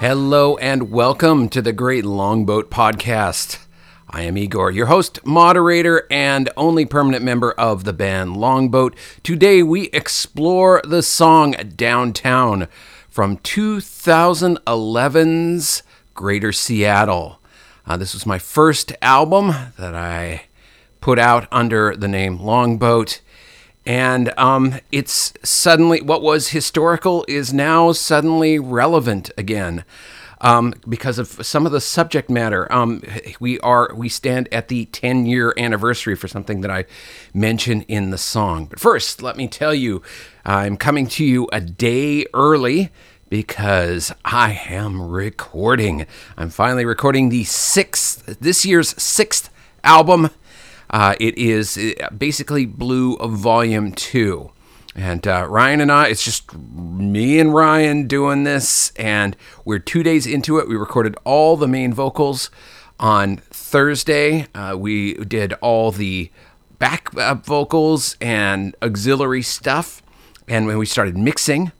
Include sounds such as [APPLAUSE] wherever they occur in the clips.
Hello and welcome to the Great Longboat Podcast. I am Igor, your host, moderator, and only permanent member of the band Longboat. Today we explore the song Downtown from 2011's Greater Seattle. Uh, this was my first album that I put out under the name Longboat. And um, it's suddenly, what was historical is now suddenly relevant again. Um, because of some of the subject matter. Um, we are we stand at the 10 year anniversary for something that I mention in the song. But first, let me tell you, I'm coming to you a day early because I am recording. I'm finally recording the sixth, this year's sixth album. Uh, it is uh, basically Blue Volume 2. And uh, Ryan and I, it's just me and Ryan doing this, and we're two days into it. We recorded all the main vocals on Thursday. Uh, we did all the back vocals and auxiliary stuff. And when we started mixing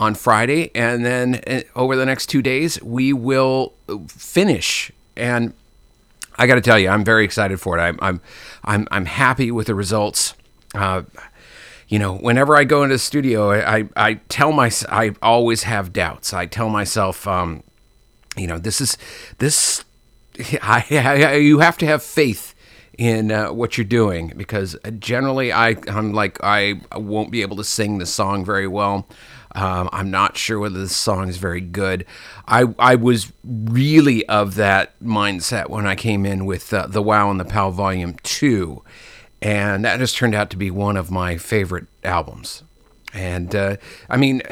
on Friday, and then uh, over the next two days, we will finish. And I got to tell you, I'm very excited for it. I'm, I'm, I'm, I'm happy with the results. Uh, you know, whenever I go into the studio, I, I, I tell myself, I always have doubts. I tell myself, um, you know, this is, this, [LAUGHS] I, I, you have to have faith in uh, what you're doing because generally I, I'm like, I won't be able to sing the song very well. Um, I'm not sure whether this song is very good. I, I was really of that mindset when I came in with uh, The Wow and the Pow Volume 2 and that has turned out to be one of my favorite albums. And uh, I mean,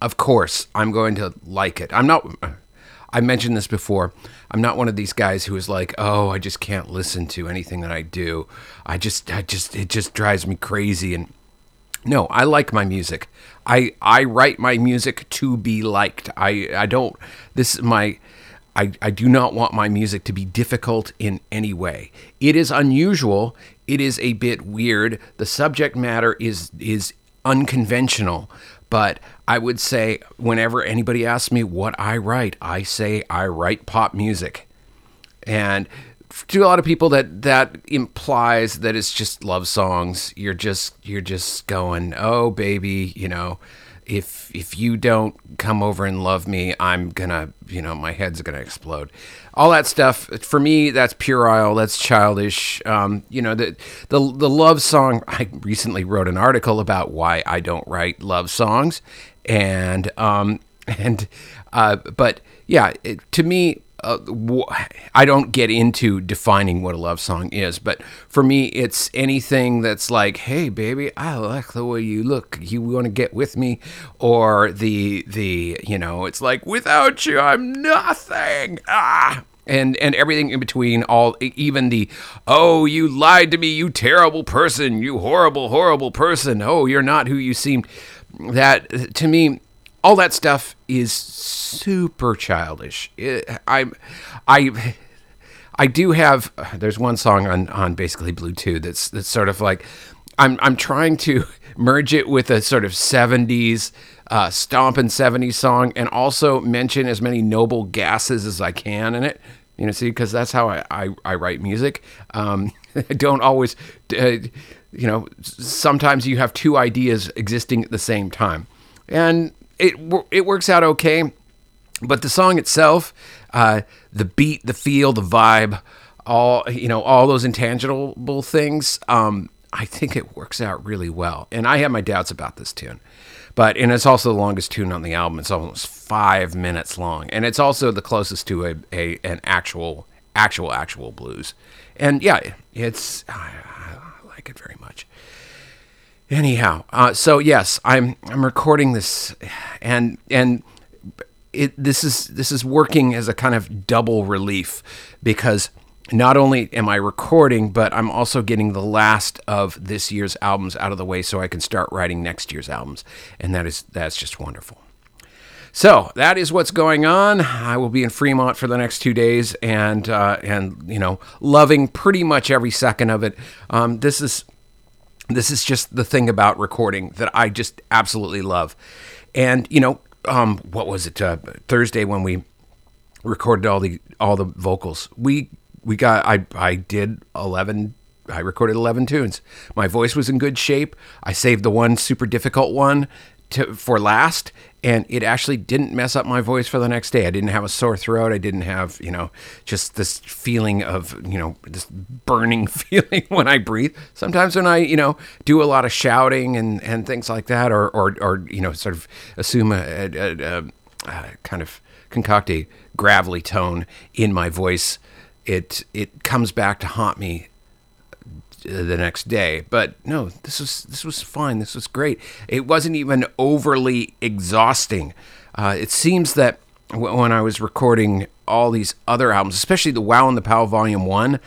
of course, I'm going to like it. I'm not. I mentioned this before. I'm not one of these guys who is like, "Oh, I just can't listen to anything that I do. I just, I just, it just drives me crazy." And no, I like my music. I I write my music to be liked. I I don't. This is my. I, I do not want my music to be difficult in any way. It is unusual it is a bit weird. The subject matter is is unconventional, but I would say whenever anybody asks me what I write, I say I write pop music. And to a lot of people that that implies that it's just love songs. You're just you're just going, "Oh baby, you know, if if you don't come over and love me, I'm gonna, you know, my head's gonna explode. All that stuff for me, that's puerile, that's childish. Um, you know, the the the love song. I recently wrote an article about why I don't write love songs, and um, [LAUGHS] and uh, but yeah, it, to me, uh, I don't get into defining what a love song is, but for me, it's anything that's like, "Hey, baby, I like the way you look. You want to get with me?" Or the the you know, it's like, "Without you, I'm nothing." Ah, and and everything in between. All even the, "Oh, you lied to me, you terrible person, you horrible, horrible person. Oh, you're not who you seemed." That to me, all that stuff is super childish. I, I, I do have. There's one song on on basically Blue Two that's that's sort of like, I'm I'm trying to [LAUGHS] merge it with a sort of '70s uh, stomping '70s song, and also mention as many noble gases as I can in it. You know, see, because that's how I, I, I write music. Um, I [LAUGHS] don't always, uh, you know, sometimes you have two ideas existing at the same time. And it it works out okay, but the song itself, uh, the beat, the feel, the vibe, all you know, all those intangible things, um, I think it works out really well. And I have my doubts about this tune, but and it's also the longest tune on the album. It's almost five minutes long, and it's also the closest to a, a an actual actual actual blues. And yeah, it's I, I like it very much. Anyhow, uh, so yes, I'm I'm recording this, and and it this is this is working as a kind of double relief because not only am I recording, but I'm also getting the last of this year's albums out of the way so I can start writing next year's albums, and that is that's just wonderful. So that is what's going on. I will be in Fremont for the next two days, and uh, and you know, loving pretty much every second of it. Um, this is this is just the thing about recording that I just absolutely love. And you know, um, what was it? Uh, Thursday when we recorded all the all the vocals. We we got I I did eleven. I recorded eleven tunes. My voice was in good shape. I saved the one super difficult one to, for last, and it actually didn't mess up my voice for the next day. I didn't have a sore throat. I didn't have, you know, just this feeling of, you know, this burning [LAUGHS] feeling when I breathe. Sometimes when I, you know, do a lot of shouting and, and things like that, or, or, or you know, sort of assume a, a, a, a kind of concoct a gravelly tone in my voice, it it comes back to haunt me the next day. But no, this was this was fine. This was great. It wasn't even overly exhausting. Uh, it seems that w- when I was recording all these other albums, especially the Wow and the Pow Volume One,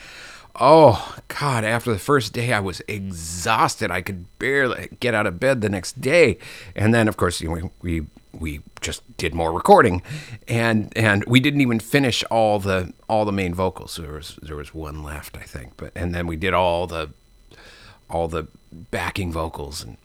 oh God! After the first day, I was exhausted. I could barely get out of bed the next day. And then, of course, you know, we we just did more recording, and and we didn't even finish all the all the main vocals. There was there was one left, I think, but and then we did all the all the backing vocals and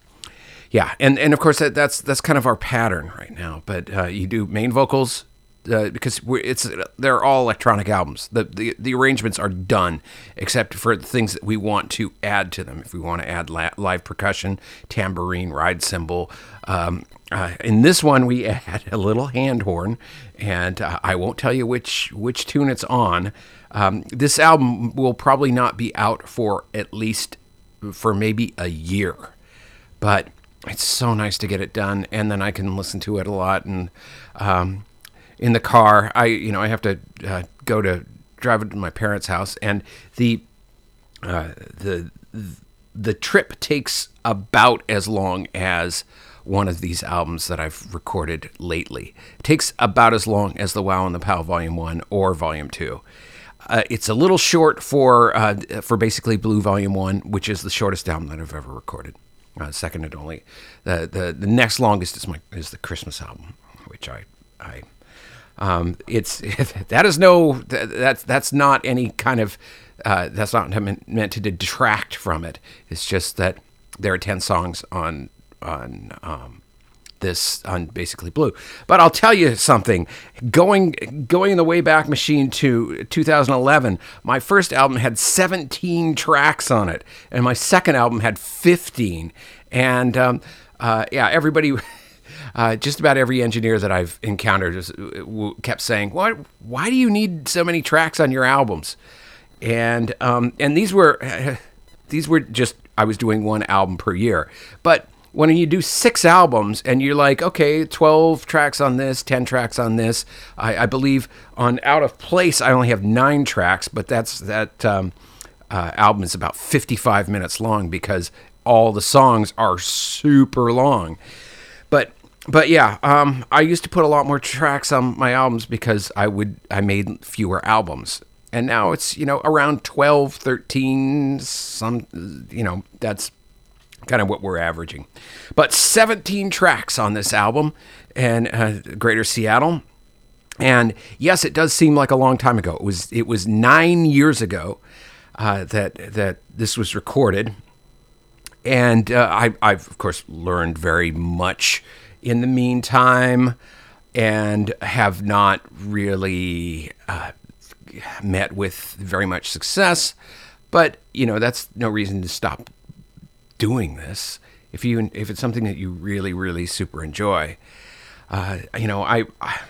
yeah, and and of course that, that's that's kind of our pattern right now. But uh, you do main vocals, uh, because it's they're all electronic albums. The, the the arrangements are done, except for the things that we want to add to them. If we want to add la- live percussion, tambourine, ride cymbal. Um, uh, in this one, we [LAUGHS] add a little hand horn, and uh, I won't tell you which which tune it's on. Um, this album will probably not be out for at least for maybe a year, but it's so nice to get it done, and then I can listen to it a lot. And um, in the car, I you know I have to uh, go to drive it to my parents' house, and the uh, the the trip takes about as long as one of these albums that I've recorded lately. It takes about as long as the Wow and the Pow Volume One or Volume Two. Uh, it's a little short for uh, for basically Blue Volume One, which is the shortest album that I've ever recorded uh, second and only. The, the the next longest is my is the Christmas album, which I I um, it's [LAUGHS] that is no that, that's that's not any kind of uh, that's not meant, meant to detract from it. It's just that there are ten songs on on um, this on basically blue. But I'll tell you something. Going going in the Wayback Machine to 2011, my first album had 17 tracks on it, and my second album had 15. And um, uh, yeah, everybody. [LAUGHS] Uh, just about every engineer that I've encountered just, uh, kept saying, "Why? Why do you need so many tracks on your albums?" And um, and these were [LAUGHS] these were just I was doing one album per year, but when you do six albums and you're like, okay, 12 tracks on this, 10 tracks on this, I, I believe on Out of Place, I only have nine tracks, but that's that um, uh, album is about 55 minutes long because all the songs are super long. But but yeah, um, I used to put a lot more tracks on my albums because I would I made fewer albums. And now it's, you know, around 12, 13, some, you know, that's kind of what we're averaging. But 17 tracks on this album and uh, Greater Seattle. And yes, it does seem like a long time ago. It was it was nine years ago uh, that that this was recorded, and uh, I, I've of course learned very much in the meantime, and have not really uh, met with very much success. But you know that's no reason to stop doing this, if you if it's something that you really really super enjoy, uh, you know, I, I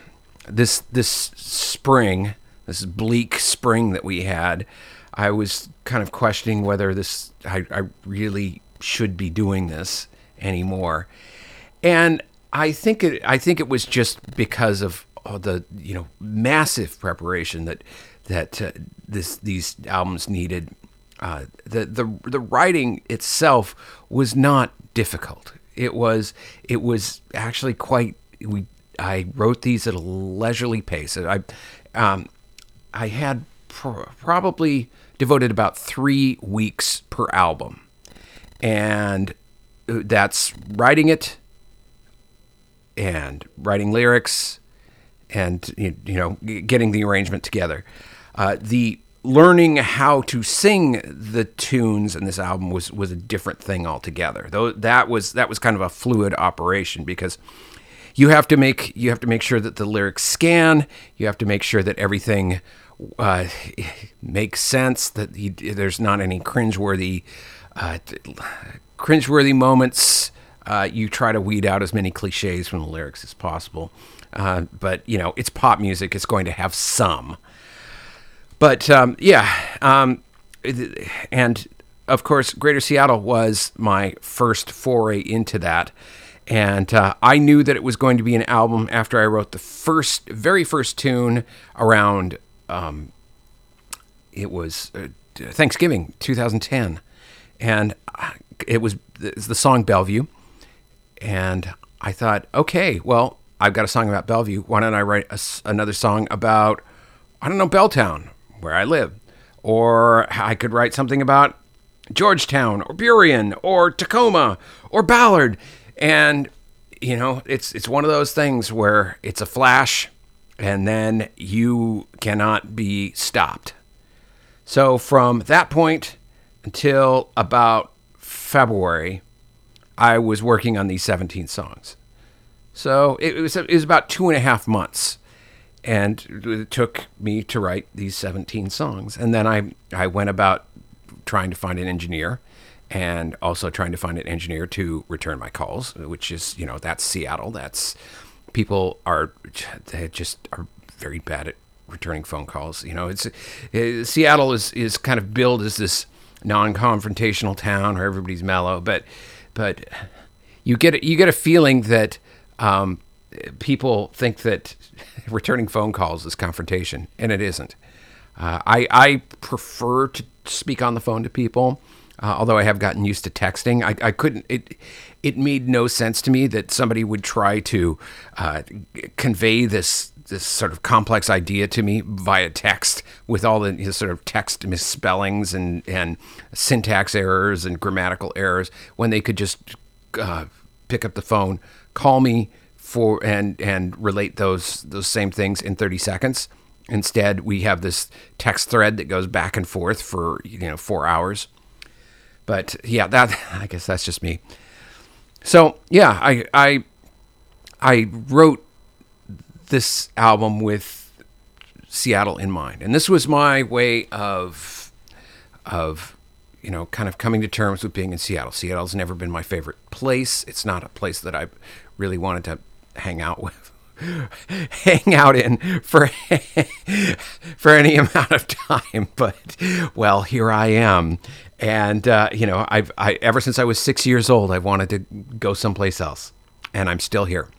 this this spring, this bleak spring that we had, I was kind of questioning whether this I, I really should be doing this anymore, and I think it I think it was just because of all the you know massive preparation that that uh, this these albums needed uh, the the the writing itself was not difficult. It was it was actually quite. We I wrote these at a leisurely pace. I um, I had pr- probably devoted about three weeks per album, and uh, that's writing it, and writing lyrics and you know getting the arrangement together. Uh, the learning how to sing the tunes in this album was was a different thing altogether. Though that was that was kind of a fluid operation because you have to make you have to make sure that the lyrics scan. You have to make sure that everything uh, [LAUGHS] makes sense. That you, there's not any cringeworthy uh, cringeworthy moments. Uh, you try to weed out as many cliches from the lyrics as possible. Uh, but you know, it's pop music. It's going to have some. But um, yeah, um, and of course, Greater Seattle was my first foray into that. And uh, I knew that it was going to be an album after I wrote the first, very first tune around, um, it was uh, Thanksgiving 2010. And it was the song Bellevue. And I thought, okay, well, I've got a song about Bellevue. Why don't I write a, another song about, I don't know, Belltown, where I live? Or I could write something about Georgetown or Burien or Tacoma or Ballard. And, you know, it's, it's one of those things where it's a flash and then you cannot be stopped. So from that point until about February, I was working on these 17 songs. So it was it was about two and a half months, and it took me to write these 17 songs. And then I I went about trying to find an engineer, and also trying to find an engineer to return my calls, which is you know that's Seattle. That's people are they just are very bad at returning phone calls. You know, it's it, Seattle is is kind of billed as this non-confrontational town where everybody's mellow, but but you get you get a feeling that um, people think that [LAUGHS] returning phone calls is confrontation, and it isn't. Uh, I, I prefer to speak on the phone to people, uh, although I have gotten used to texting. I, I couldn't. It it made no sense to me that somebody would try to uh, convey this this sort of complex idea to me via text with all the sort of text misspellings and and syntax errors and grammatical errors when they could just uh, pick up the phone, call me for and and relate those those same things in 30 seconds. Instead, we have this text thread that goes back and forth for you know four hours. But yeah, that [LAUGHS] I guess that's just me. So yeah, I I I wrote this album with Seattle in mind, and this was my way of of you know, kind of coming to terms with being in Seattle. Seattle's never been my favorite place. It's not a place that I really wanted to hang out with. [LAUGHS] hang out in for [LAUGHS] for any amount of time [LAUGHS] but well here i am and uh, you know i've I, ever since i was six years old i wanted to go someplace else and i'm still here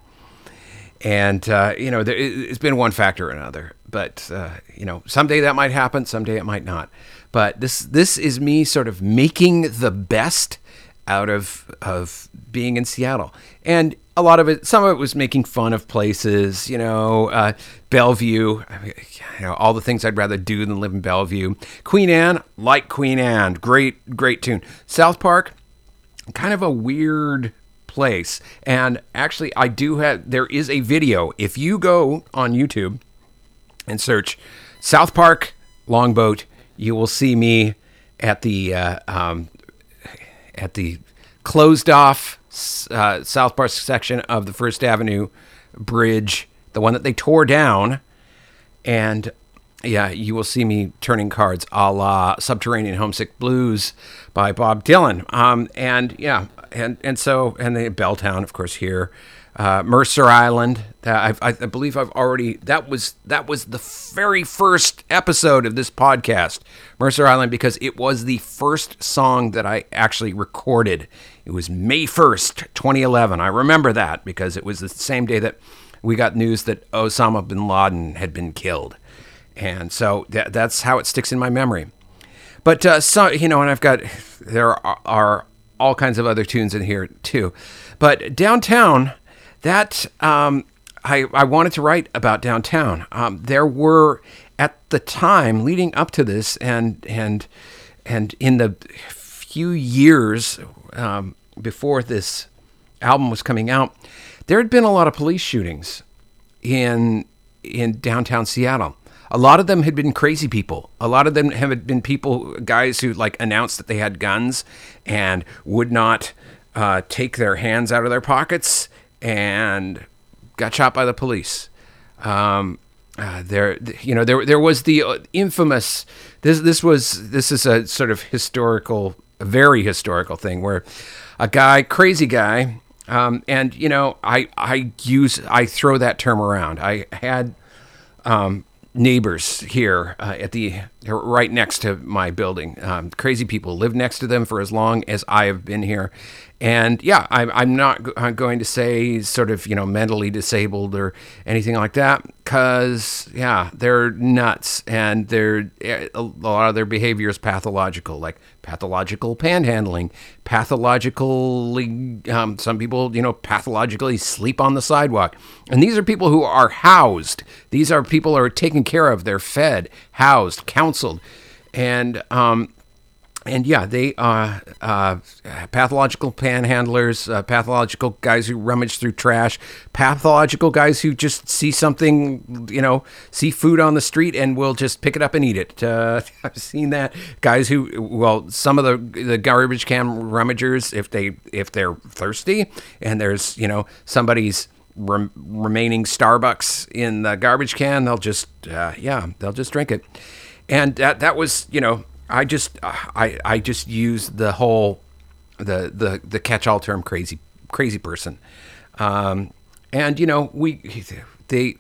and uh, you know there, it's been one factor or another but uh, you know someday that might happen someday it might not but this this is me sort of making the best out of of being in Seattle, and a lot of it, some of it was making fun of places, you know, uh, Bellevue, you know, all the things I'd rather do than live in Bellevue. Queen Anne, like Queen Anne, great great tune. South Park, kind of a weird place, and actually, I do have there is a video if you go on YouTube and search South Park Longboat you will see me at the uh, um, at the closed off uh, South Park section of the First Avenue Bridge, the one that they tore down, and yeah, you will see me turning cards a la Subterranean Homesick Blues by Bob Dylan. Um, and yeah, and and so and the Belltown, of course, here uh, Mercer Island. I believe I've already that was that was the very first episode of this podcast, Mercer Island, because it was the first song that I actually recorded. It was May first, 2011. I remember that because it was the same day that we got news that Osama bin Laden had been killed, and so that, that's how it sticks in my memory. But uh, so you know, and I've got there are, are all kinds of other tunes in here too. But downtown, that um, I, I wanted to write about downtown. Um, there were at the time leading up to this, and and and in the few years um, before this album was coming out, there had been a lot of police shootings in in downtown Seattle. A lot of them had been crazy people. A lot of them had been people, guys who like announced that they had guns and would not uh, take their hands out of their pockets and got shot by the police. Um, uh, there, you know, there there was the uh, infamous. This this was this is a sort of historical, very historical thing where a guy, crazy guy, um, and you know, I I use I throw that term around. I had um, neighbors here uh, at the right next to my building. Um, crazy people live next to them for as long as I have been here, and yeah, I'm, I'm not going to say sort of you know mentally disabled or anything like that because yeah, they're nuts and they're a lot of their behavior is pathological, like pathological panhandling, pathologically um, some people you know pathologically sleep on the sidewalk, and these are people who are housed. These are people who are taken care of. They're fed, housed, counseled, and um, and yeah, they are uh, pathological panhandlers, uh, pathological guys who rummage through trash, pathological guys who just see something, you know, see food on the street and will just pick it up and eat it. Uh, [LAUGHS] I've seen that. Guys who, well, some of the the garbage can rummagers, if they if they're thirsty and there's you know somebody's rem- remaining Starbucks in the garbage can, they'll just uh, yeah, they'll just drink it. And that that was you know I just I I just use the whole the the the catch-all term crazy crazy person, um, and you know we they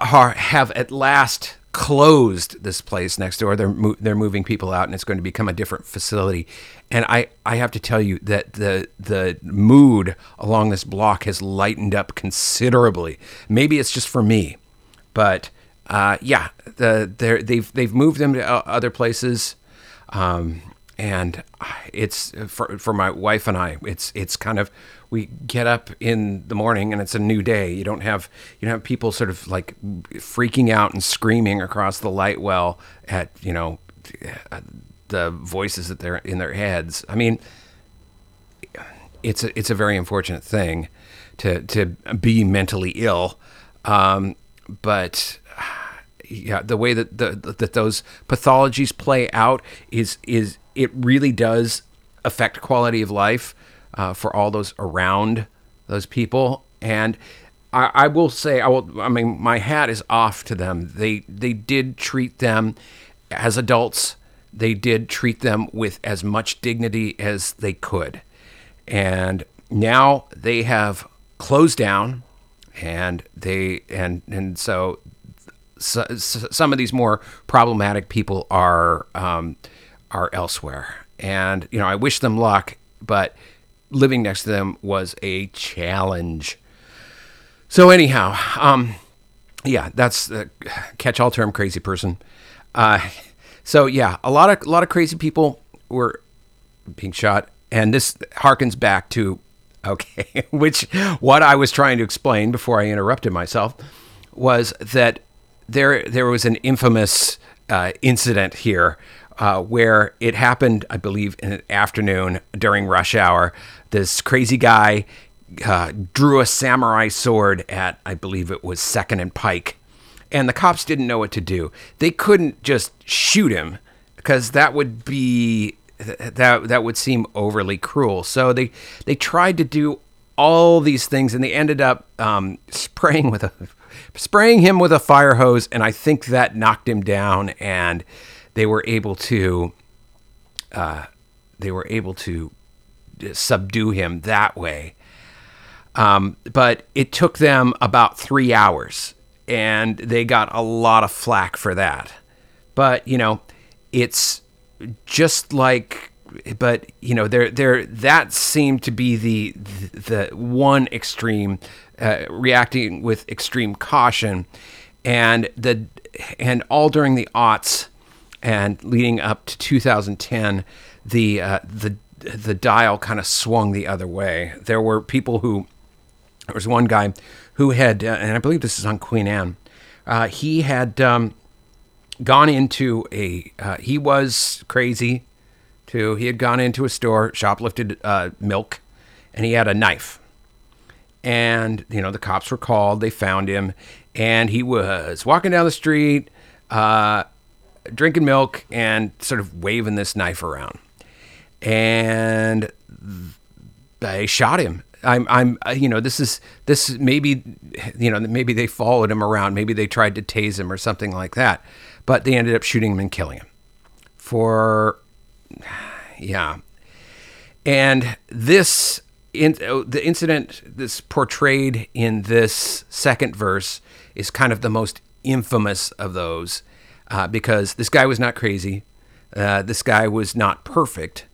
are have at last closed this place next door. They're mo- they're moving people out, and it's going to become a different facility. And I, I have to tell you that the the mood along this block has lightened up considerably. Maybe it's just for me, but uh, yeah, the they've they've moved them to other places, um, and it's for for my wife and I. It's it's kind of we get up in the morning and it's a new day. You don't have you don't have people sort of like freaking out and screaming across the light well at you know the voices that they're in their heads. I mean, it's a it's a very unfortunate thing to to be mentally ill, um, but yeah, the way that the that those pathologies play out is is it really does affect quality of life uh, for all those around those people. And I, I, will say, I will. I mean, my hat is off to them. They they did treat them as adults. They did treat them with as much dignity as they could. And now they have closed down, and they and and so so, some of these more problematic people are um, are elsewhere, and you know I wish them luck, but living next to them was a challenge. So anyhow, um, yeah, that's the catch-all term, crazy person. Uh, so yeah, a lot of a lot of crazy people were being shot, and this harkens back to okay, [LAUGHS] which what I was trying to explain before I interrupted myself was that there there was an infamous uh, incident here uh, where it happened, I believe, in an afternoon during rush hour. This crazy guy uh, drew a samurai sword at, I believe it was Second and Pike, and the cops didn't know what to do. They couldn't just shoot him because that would be that that would seem overly cruel. So they they tried to do all these things, and they ended up um, [LAUGHS] spraying with a spraying him with a fire hose, and I think that knocked him down, and they were able to uh, they were able to subdue him that way. Um, but it took them about three hours, and they got a lot of flack for that. But you know, it's just like but you know there there that seemed to be the the, one extreme uh, reacting with extreme caution. And the and all during the aughts and leading up to 2010 the uh, the the dial kind of swung the other way. There were people who there was one guy who had uh, and I believe this is on Queen Anne uh, he had um, gone into a uh, he was crazy He had gone into a store, shoplifted uh, milk, and he had a knife. and you know the cops were called. They found him, and he was walking down the street, uh, drinking milk, and sort of waving this knife around, and they shot him. I'm, I'm, uh, you know, this is this maybe, you know, maybe they followed him around, maybe they tried to tase him or something like that, but they ended up shooting him and killing him. For, yeah, and this in, uh, the incident that's portrayed in this second verse is kind of the most infamous of those uh, because this guy was not crazy. Uh, this guy was not perfect,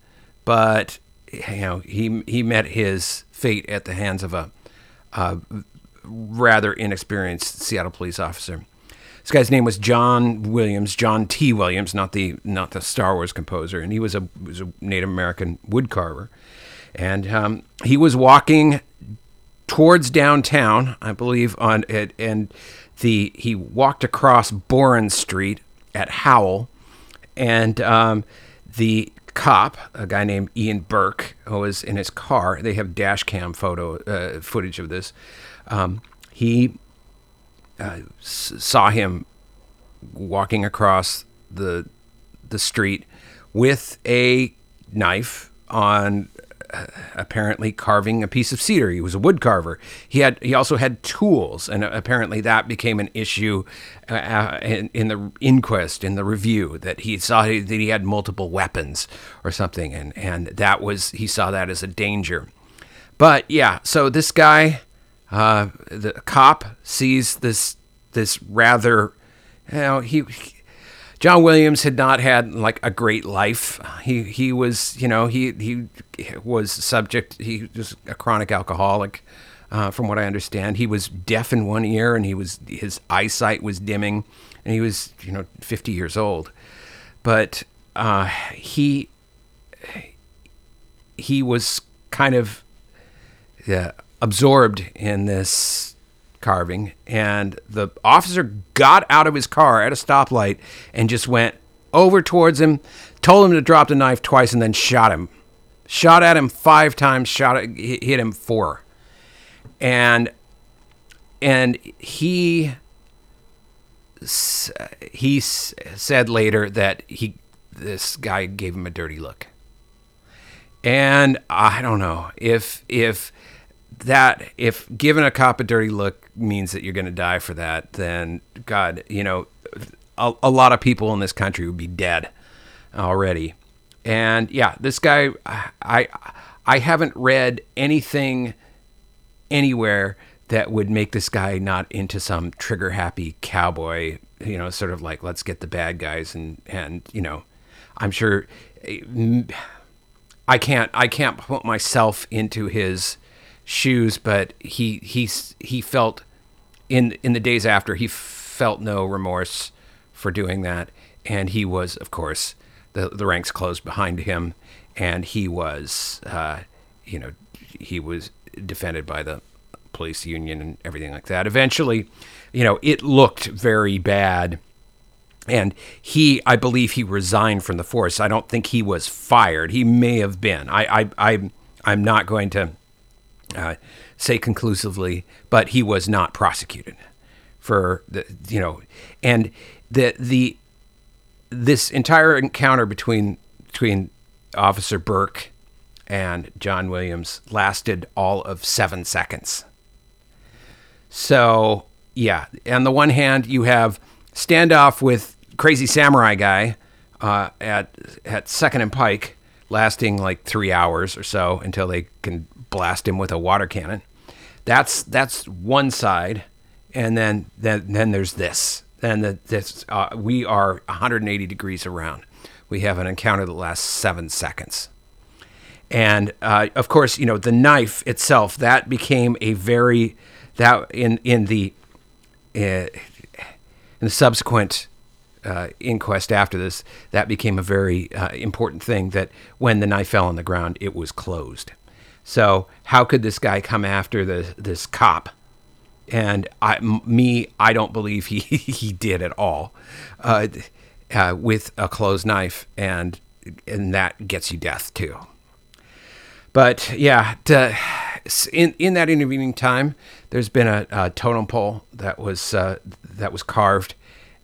but you know he he met his fate at the hands of a, a rather inexperienced Seattle police officer. This guy's name was John Williams, John T. Williams, not the not the Star Wars composer, and he was a was a Native American woodcarver and um, he was walking towards downtown, I believe, on it, and the he walked across Boren Street at Howell, and um, the cop, a guy named Ian Birk, who was in his car. They have dash cam photo uh, footage of this. Um, he uh, saw him walking across the the street with a knife on apparently carving a piece of cedar. He was a wood carver. He had he also had tools, and apparently that became an issue uh, uh in, in, the inquest in the review that he saw that he had multiple weapons or something, and and that was he saw that as a danger. But yeah, so this guy, uh, the cop, sees this this rather, you know, he, he John Williams had not had like a great life. He he was you know he he was subject. He was a chronic alcoholic, uh, from what I understand. He was deaf in one ear, and he was his eyesight was dimming, and he was you know 50 years old. But uh, he he was kind of yeah, absorbed in this carving, and the officer got out of his car at a stoplight and just went over towards him, told him to drop the knife twice, and then shot him. Shot at him five times, shot at, hit him four, and and he he said later that he this guy gave him a dirty look. And I don't know if if that if giving a cop a dirty look means that you're going to die for that, then God, you know, a, a, lot of people in this country would be dead already. And yeah, this guy, I, I haven't read anything anywhere that would make this guy not into some trigger happy cowboy, you know, sort of like let's get the bad guys and and you know, I'm sure eh, I can't I can't put myself into his shoes, but he he he felt in in the days after he felt no remorse for doing that, and he was, of course, the the ranks closed behind him, and he was, uh, you know, he was defended by the police union and everything like that. Eventually, you know, it looked very bad. And he, I believe, he resigned from the force. I don't think he was fired. He may have been. I, I, I I'm not going to uh, say conclusively, but he was not prosecuted for the you know, and the the this entire encounter between between Officer Birk and John Williams lasted all of seven seconds. So yeah, on the one hand, you have standoff with crazy samurai guy uh, at at Second and Pike, lasting like three hours or so until they can blast him with a water cannon. That's that's one side, and then then then there's this. And the, this uh, we are 180 degrees around. We have an encounter that lasts seven seconds, and uh, of course, you know the knife itself that became a very that in in the uh, in the subsequent uh, inquest after this, that became a very uh, important thing. That when the knife fell on the ground, it was closed. So how could this guy come after the this cop? And I, m- me, I don't believe he [LAUGHS] he did at all, uh, uh, with a closed knife, and and that gets you death too. But yeah, to, in in that intervening time, there's been a, a totem pole that was uh, that was carved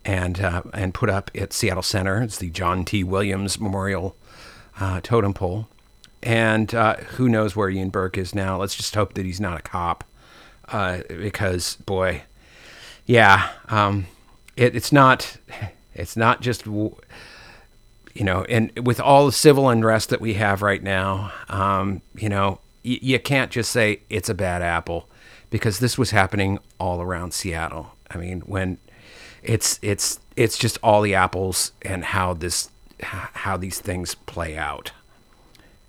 and uh, and put up at Seattle Center. It's the John T. Williams Memorial uh, Totem Pole, and uh, who knows where Ian Birk is now? Let's just hope that he's not a cop, uh, because boy, yeah, um, it, it's not it's not just you know, and with all the civil unrest that we have right now, um, you know, y- you can't just say it's a bad apple because this was happening all around Seattle. I mean, when it's it's it's just all the apples and how this how these things play out.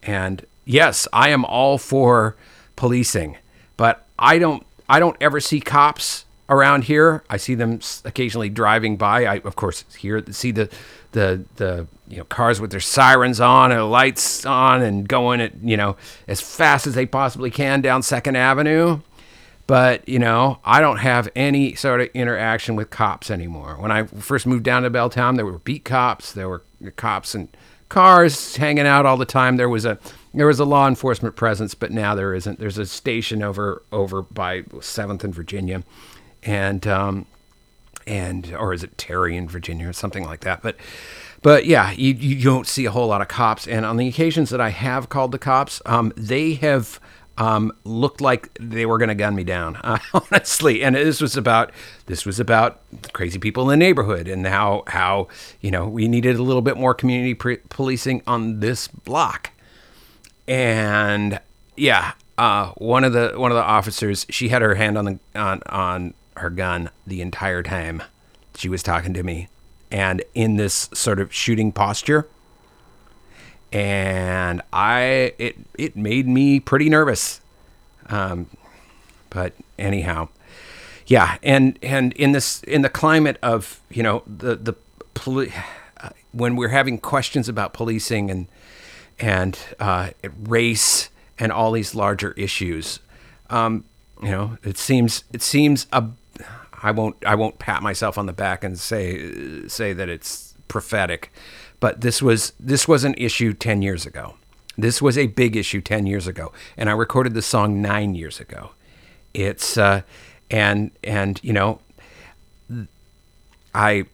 And yes, I am all for policing, but I don't I don't ever see cops around here. I see them occasionally driving by. I of course here see the the the you know cars with their sirens on and lights on and going at you know as fast as they possibly can down Second Avenue. But you know, I don't have any sort of interaction with cops anymore. When I first moved down to Belltown, there were beat cops, there were cops and cars hanging out all the time. There was a there was a law enforcement presence, but now there isn't. There's a station over over by Seventh and Virginia, and um, and or is it Terry in Virginia or something like that? But but yeah, you, you don't see a whole lot of cops. And on the occasions that I have called the cops, um, they have um, looked like they were going to gun me down, uh, [LAUGHS] honestly. And this was about this was about crazy people in the neighborhood and how how you know we needed a little bit more community pre- policing on this block. And yeah, uh, one of the one of the officers, she had her hand on the on on her gun the entire time she was talking to me, and in this sort of shooting posture and I it it made me pretty nervous. Um, but anyhow, yeah, and and in this in the climate of you know the the poli- uh, when we're having questions about policing and and uh, race and all these larger issues, um, you know, it seems it seems a I won't I won't pat myself on the back and say say that it's prophetic, but this was this was an issue 10 years ago. This was a big issue 10 years ago, and I recorded the song 9 years ago. It's uh, and and you know I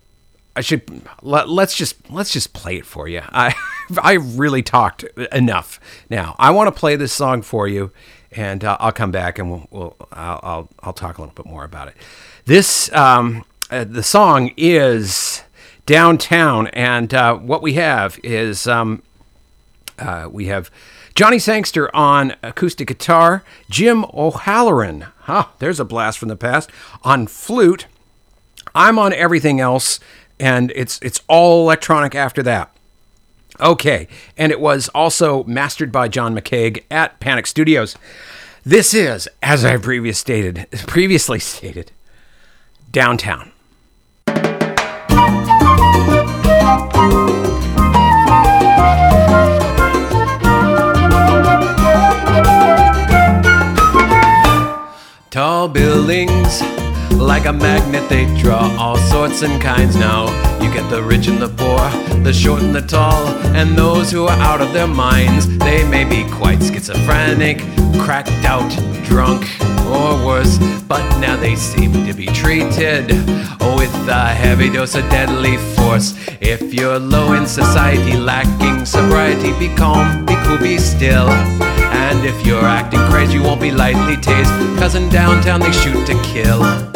I should let, us just let's just play it for you. I [LAUGHS] I really talked enough. Now I want to play this song for you, and uh, I'll come back and we'll, we'll I'll, I'll, I'll talk a little bit more about it. This um, uh, the song is downtown. And uh, what we have is um, uh, we have Johnny Sangster on acoustic guitar, Jim O'Halloran, huh, there's a blast from the past, on flute. I'm on everything else, and it's it's all electronic after that. Okay, and it was also mastered by John McCaig at Panic Studios. This is, as I previous stated, [LAUGHS] previously stated, downtown. Tall buildings, like a magnet, they draw all sorts and kinds now. You get the rich and the poor, the short and the tall, and those who are out of their minds. They may be quite schizophrenic, cracked out, drunk, or worse, but now they seem to be treated with a heavy dose of deadly force. If you're low in society, lacking sobriety, be calm, be cool, be still. And if you're acting crazy, you won't be lightly tased, cause in downtown they shoot to kill.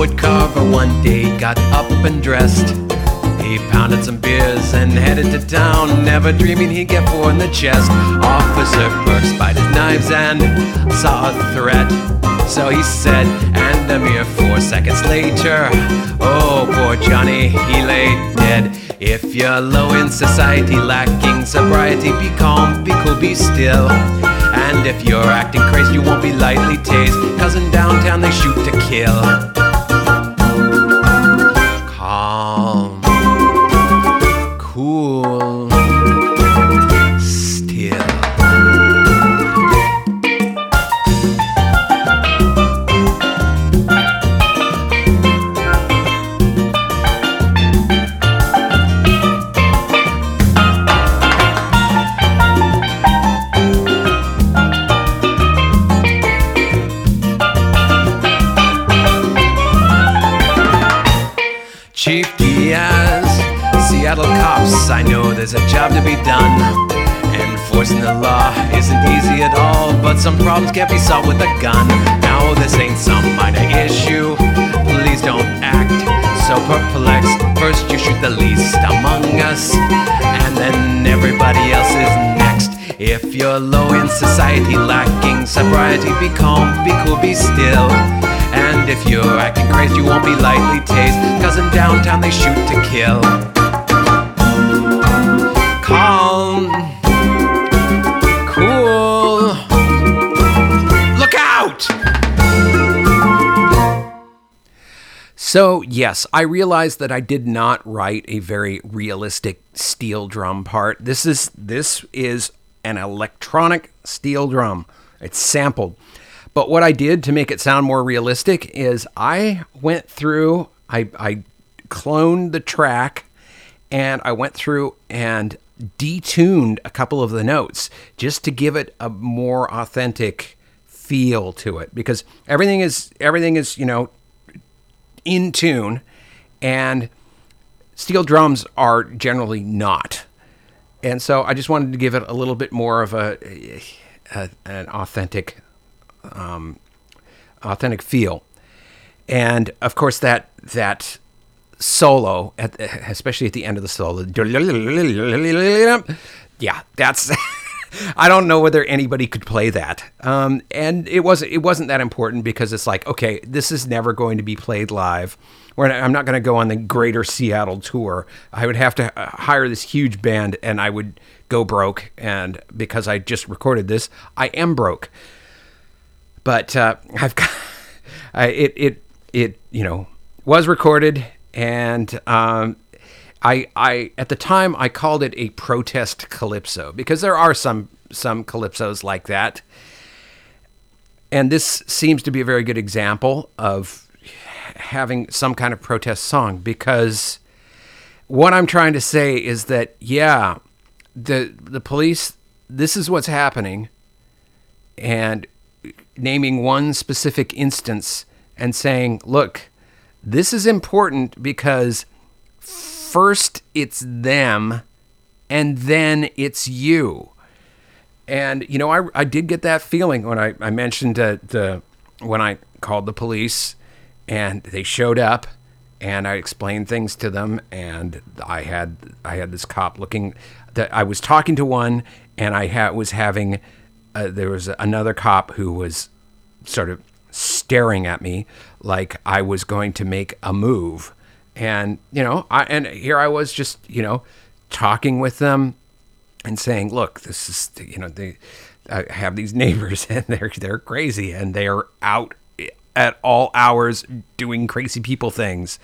Johnny, a woodcarver, one day got up and dressed He pounded some beers and headed to town, never dreaming he'd get four in the chest. Officer Birk spied his knives and saw a threat. So he said, and a mere four seconds later, oh, poor Johnny, he lay dead. If you're low in society, lacking sobriety, be calm, be cool, be still. And if you're acting crazy, you won't be lightly tased, cause in downtown they shoot to kill. Job to be done. Enforcing the law isn't easy at all, but some problems can't be solved with a gun. Now, this ain't some minor issue. Please don't act so perplexed. First, you shoot the least among us, and then everybody else is next. If you're low in society, lacking sobriety, be calm, be cool, be still. And if you're acting crazy, you won't be lightly tased. Cause in downtown they shoot to kill. So, yes, I realized that I did not write a very realistic steel drum part. This is this is an electronic steel drum. It's sampled. But what I did to make it sound more realistic is I went through, I, I cloned the track and I went through and detuned a couple of the notes just to give it a more authentic feel to it because everything is everything is you know in tune and steel drums are generally not and so i just wanted to give it a little bit more of a, a an authentic um, authentic feel. And of course, that that solo, at, especially at the end of the solo, [LAUGHS] yeah, that's. [LAUGHS] I don't know whether anybody could play that, um, and it was it wasn't that important because it's like okay, this is never going to be played live. Where I'm not going to go on the Greater Seattle tour. I would have to uh, hire this huge band, and I would go broke. And because I just recorded this, I am broke but uh, I've got [LAUGHS] it it it you know was recorded and um, I I at the time I called it a protest calypso because there are some some calypsos like that. And this seems to be a very good example of having some kind of protest song because what I'm trying to say is that yeah the the police this is what's happening and naming one specific instance and saying, look, this is important because first it's them and then it's you. And, you know, I, I did get that feeling when I, I mentioned uh, the, when I called the police and they showed up and I explained things to them and I had, I had this cop looking that I was talking to one and I ha- was having, uh, there was another cop who was sort of staring at me like I was going to make a move. And, you know, I, and here I was just, you know, talking with them and saying, look, this is, you know, they I have these [LAUGHS] neighbors and they're, they're crazy and they're out at all hours doing crazy people things.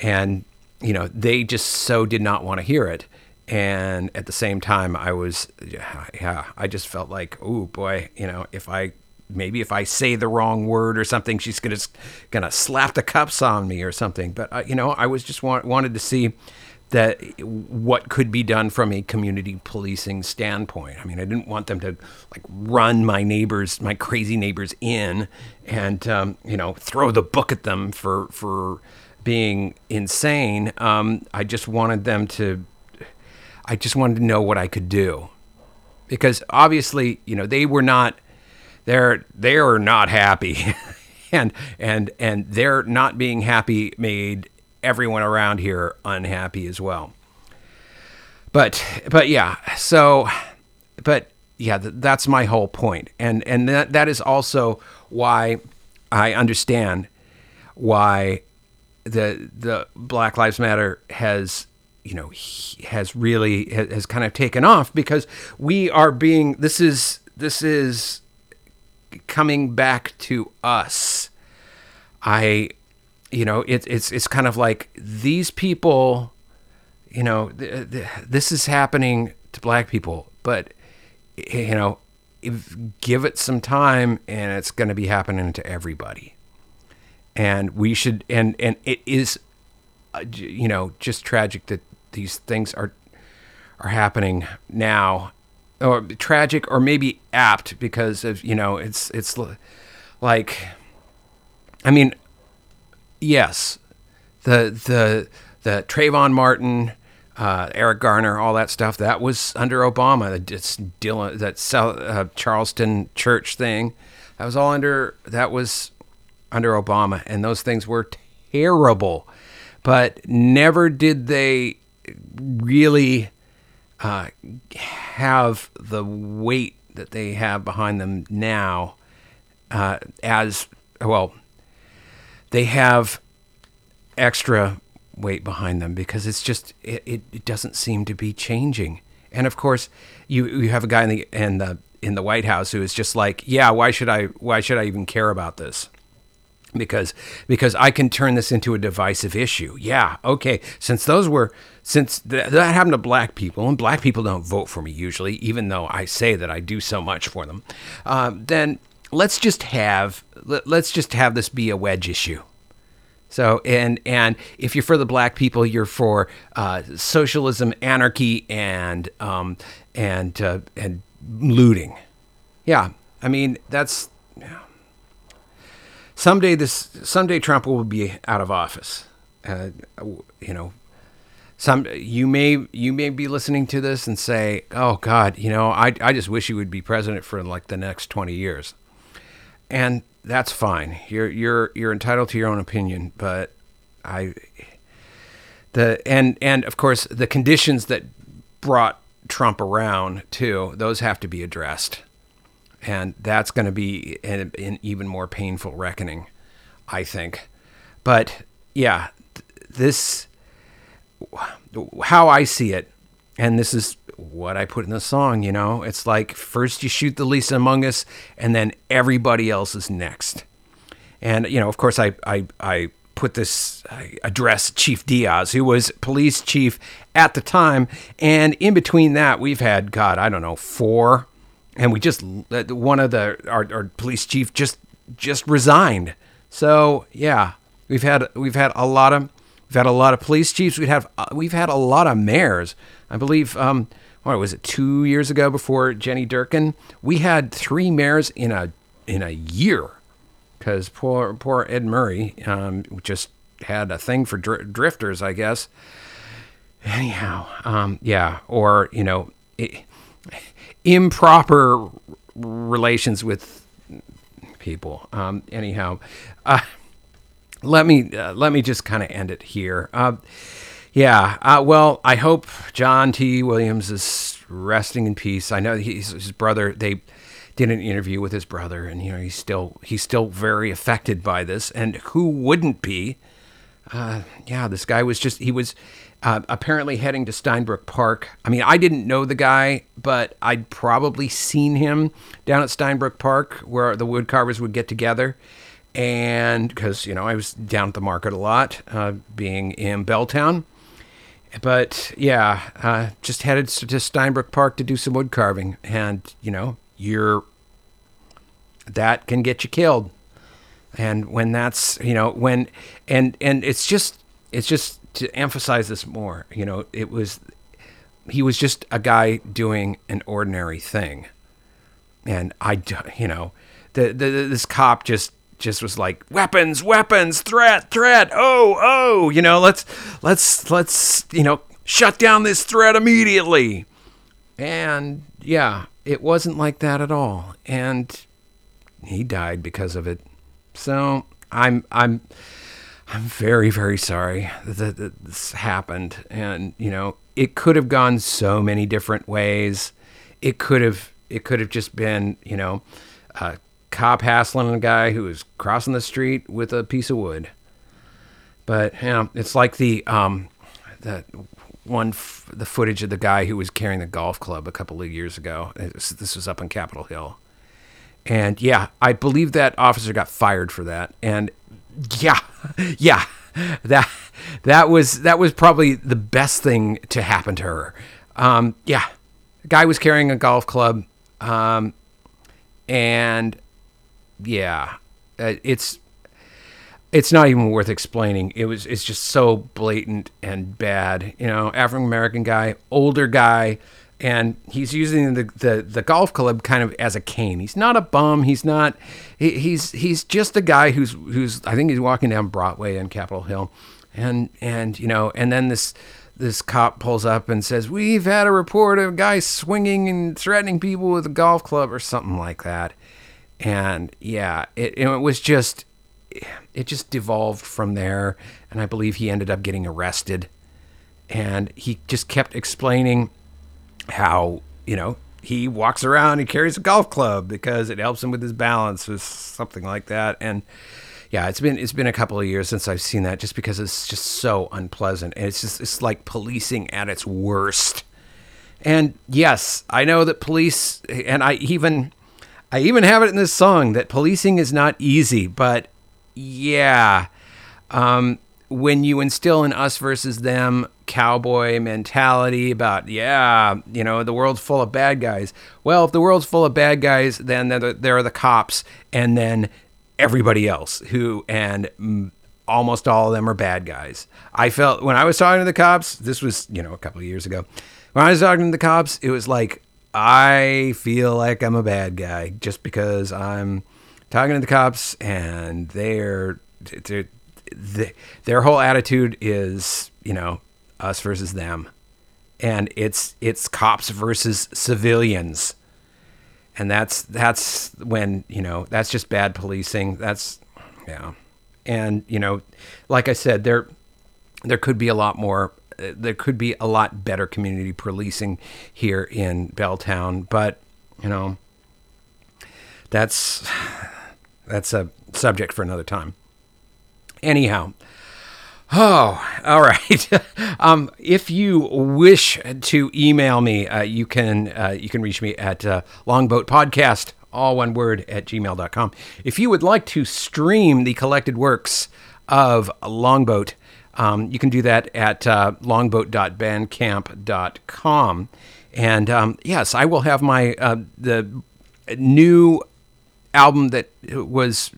And, you know, they just so did not want to hear it. And at the same time, I was, yeah, I just felt like, oh boy, you know, if I maybe if I say the wrong word or something, she's gonna gonna slap the cups on me or something. But uh, you know, I was just want, wanted to see that what could be done from a community policing standpoint. I mean, I didn't want them to like run my neighbors, my crazy neighbors in, and um, you know, throw the book at them for for being insane. Um, I just wanted them to. I just wanted to know what I could do, because obviously, you know, they were not they're they're not happy [LAUGHS] and and and they're not being happy made everyone around here unhappy as well. But but yeah, so but yeah, th- that's my whole point, and and that that is also why I understand why the the Black Lives Matter has you know has really has kind of taken off because we are being this is this is coming back to us. I you know it's it's it's kind of like these people you know th- th- this is happening to black people but you know if, give it some time and it's going to be happening to everybody and we should and and it is uh, you know just tragic that these things are are happening now or tragic or maybe apt because of you know it's it's like i mean yes the the the Trayvon Martin uh, Eric Garner, all that stuff. That was under Obama. It's Dylan, that South, uh, Charleston church thing. That was all under. That was under Obama, and those things were terrible. But never did they really uh, have the weight that they have behind them now. Uh, as well, they have extra weight behind them because it's just it, it, doesn't seem to be changing. And of course, you you have a guy in the in the in the White House who is just like, yeah, why should I why should I even care about this? Because because I can turn this into a divisive issue. Yeah, okay. Since those were since th- that happened to black people, and black people don't vote for me usually, even though I say that I do so much for them. Um, then let's just have let, let's just have this be a wedge issue so and and if you're for the black people, you're for uh, socialism, anarchy, and um, and uh, and looting. Yeah, I mean that's. Yeah. Someday this someday Trump will be out of office. Uh, you know, some you may you may be listening to this and say, "Oh God, you know, I I just wish he would be president for like the next twenty years," and that's fine. You're you're you're entitled to your own opinion, but I the and and of course the conditions that brought Trump around too, those have to be addressed. And that's going to be an, an, even more painful reckoning, I think. But yeah, this how I see it, and this is what I put in the song, you know? It's like first you shoot the least among us, and then everybody else is next. And, you know, of course, I, I, I put this, address Chief Diaz, who was police chief at the time. And in between that, we've had, God, I don't know, four. And we just, uh, one of the, our, our police chief just, just resigned. So, yeah, we've had, we've had a lot of, we've had a lot of police chiefs. We've had, uh, we've had a lot of mayors. I believe, um, what was it, two years ago before Jenny Durkan, We had three mayors in a in a year because poor poor Ed Murray um, just had a thing for dr- drifters, I guess. Anyhow, um, yeah, or you know, it, improper relations with people. Um, anyhow, uh, let me uh, let me just kind of end it here. Uh, yeah. Uh, well, I hope John T. Williams is resting in peace. I know he's his brother. They did an interview with his brother, and you know he's still he's still very affected by this. And who wouldn't be? Uh, yeah, this guy was just he was uh, apparently heading to Steinbrueck Park. I mean, I didn't know the guy, but I'd probably seen him down at Steinbrueck Park where the woodcarvers would get together. And because, you know, I was down at the market a lot, uh, being in Belltown but yeah, uh, just headed to Steinbrueck Park to do some wood carving, and you know, you're that can get you killed. And when that's you know when and and it's just it's just to emphasize this more. You know, it was he was just a guy doing an ordinary thing, and I you know the, the this cop just just was like weapons, weapons, threat, threat. Oh, oh, you know, let's let's let's you know shut down this threat immediately. And yeah, it wasn't like that at all. And he died because of it. So I'm I'm I'm very, very sorry that, this happened. And, you know, it could have gone so many different ways. It could have, it could have just been, you know, a cop hassling a guy who was crossing the street with a piece of wood. But, you know, it's like the, um, that one, f- the footage of the guy who was carrying the golf club a couple of years ago. Was, this was up on Capitol Hill. And yeah, I believe that officer got fired for that. And yeah, [LAUGHS] yeah, that that was that was probably the best thing to happen to her. Um, yeah, guy was carrying a golf club, um, and yeah, uh, it's it's not even worth explaining. It was it's just so blatant and bad. You know, African American guy, older guy and he's using the, the, the golf club kind of as a cane. He's not a bum. He's not. He, he's he's just a guy who's who's. I think he's walking down Broadway in Capitol Hill, and and you know, and then this this cop pulls up and says, "We've had a report of a guy swinging and threatening people with a golf club or something like that." And yeah, it it was just it just devolved from there, and I believe he ended up getting arrested. And he just kept explaining how you know he walks around and carries a golf club because it helps him with his balance or something like that. And yeah it's been it's been a couple of years since i've seen that just because it's just so unpleasant. And it's just it's like policing at its worst. And yes i know that police and i even i even have it in this song that policing is not easy but yeah um, when you instill in us versus them cowboy mentality about yeah you know the world's full of bad guys. Well if the world's full of bad guys then there are the cops and then everybody else who and almost all of them are bad guys. I felt when i was talking to the cops this was you know a couple of years ago when i was talking to the cops it was like i feel like i'm a bad guy just because i'm talking to the cops and they're, they're the, their whole attitude is, you know, us versus them, and it's it's cops versus civilians, and that's that's when you know that's just bad policing. That's yeah, and you know, like I said, there there could be a lot more. Uh, there could be a lot better community policing here in Belltown, but you know, that's [SIGHS] that's a subject for another time. Anyhow, Oh, all right. [LAUGHS] um, if you wish to email me, uh, you can uh, you can reach me at uh, Longboat Podcast, all one word, at gmail.com. If you would like to stream the collected works of Longboat, um, you can do that at uh, longboat.bandcamp.com. And um, yes, I will have my uh, the new album that was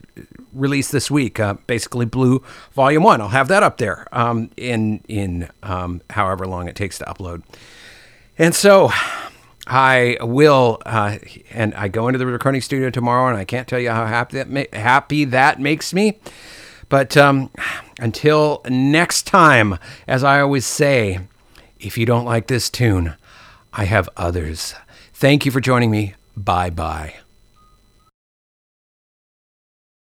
released this week, uh, basically Blue Volume One. I'll have that up there um, in in um, however long it takes to upload. And so I will, uh, and I go into the recording studio tomorrow, and I can't tell you how happy that ma- happy that makes me. But um, until next time, as I always say, if you don't like this tune, I have others. Thank you for joining me. Bye bye.